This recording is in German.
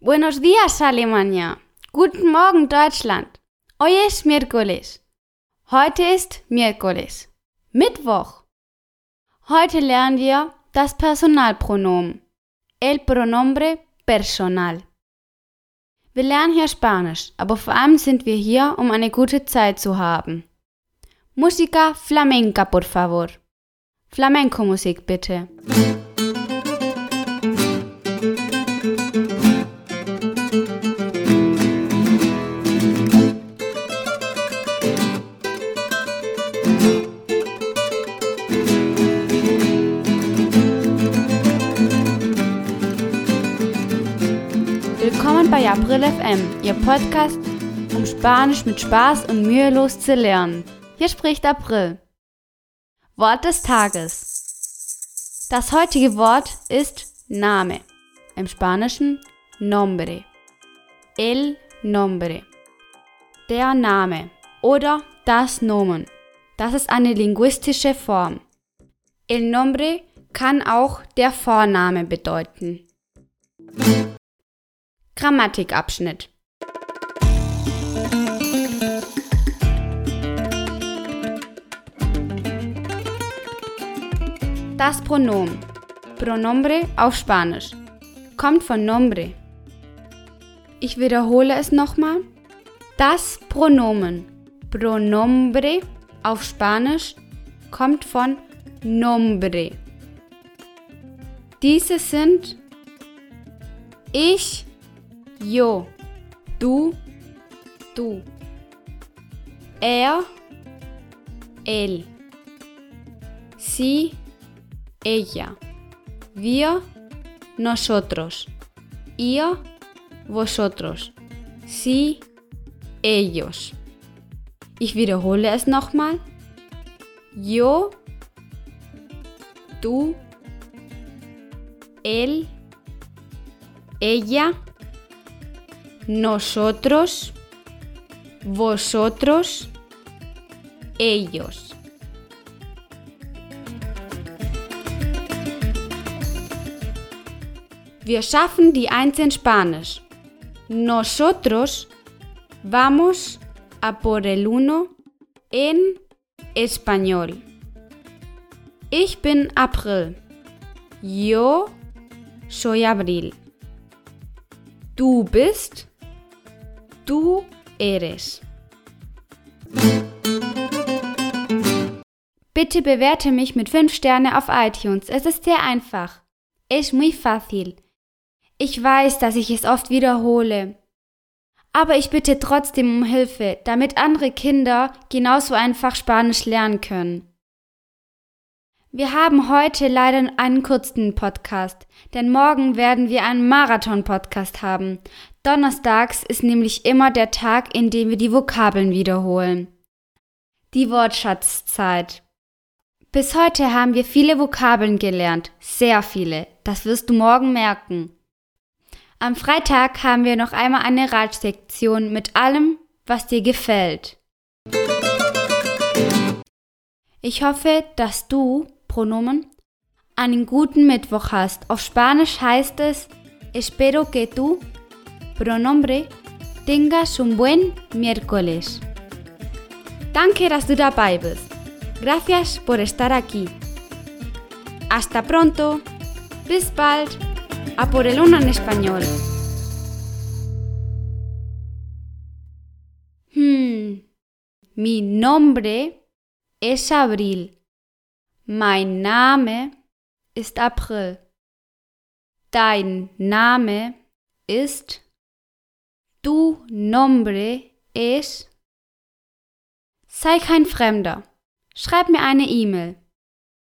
Buenos días, Alemania. Guten Morgen, Deutschland. Hoy es miércoles. Heute ist miércoles. Mittwoch. Heute lernen wir das Personalpronomen. El pronombre personal. Wir lernen hier Spanisch, aber vor allem sind wir hier, um eine gute Zeit zu haben. Música flamenca, por favor. Flamenco-Musik bitte. Willkommen bei April FM, Ihr Podcast, um Spanisch mit Spaß und mühelos zu lernen. Hier spricht April. Wort des Tages. Das heutige Wort ist Name. Im Spanischen Nombre. El Nombre. Der Name oder das Nomen. Das ist eine linguistische Form. El Nombre kann auch der Vorname bedeuten. Grammatikabschnitt. Das Pronomen. Pronombre auf Spanisch. Kommt von nombre. Ich wiederhole es nochmal. Das Pronomen. Pronombre auf Spanisch kommt von nombre. Diese sind ich, yo, du, du, er, él, sie, ella, wir, nosotros, ihr, vosotros, sie, ellos. Ich wiederhole es nochmal. Yo, du, él, ella, nosotros, vosotros, ellos. Wir schaffen die Eins in Spanisch. Nosotros vamos a por el uno en español. Ich bin April. Yo soy Abril. Du bist. Du eres. Bitte bewerte mich mit 5 Sterne auf iTunes. Es ist sehr einfach. Es muy fácil. Ich weiß, dass ich es oft wiederhole. Aber ich bitte trotzdem um Hilfe, damit andere Kinder genauso einfach Spanisch lernen können. Wir haben heute leider einen kurzen Podcast, denn morgen werden wir einen Marathon-Podcast haben. Donnerstags ist nämlich immer der Tag, in dem wir die Vokabeln wiederholen. Die Wortschatzzeit. Bis heute haben wir viele Vokabeln gelernt, sehr viele, das wirst du morgen merken. Am Freitag haben wir noch einmal eine Ratsektion mit allem, was dir gefällt. Ich hoffe, dass du Pronomen einen guten Mittwoch hast. Auf Spanisch heißt es Espero que tú, pronombre, tengas un buen miércoles. Danke, dass du dabei bist. Gracias por estar aquí. Hasta pronto. Bis bald. A por el uno en español. Hmm. Mi nombre es Abril. Mein Name ist April. Dein Name ist Tu nombre es Sei kein Fremder. Schreib mir eine E-Mail.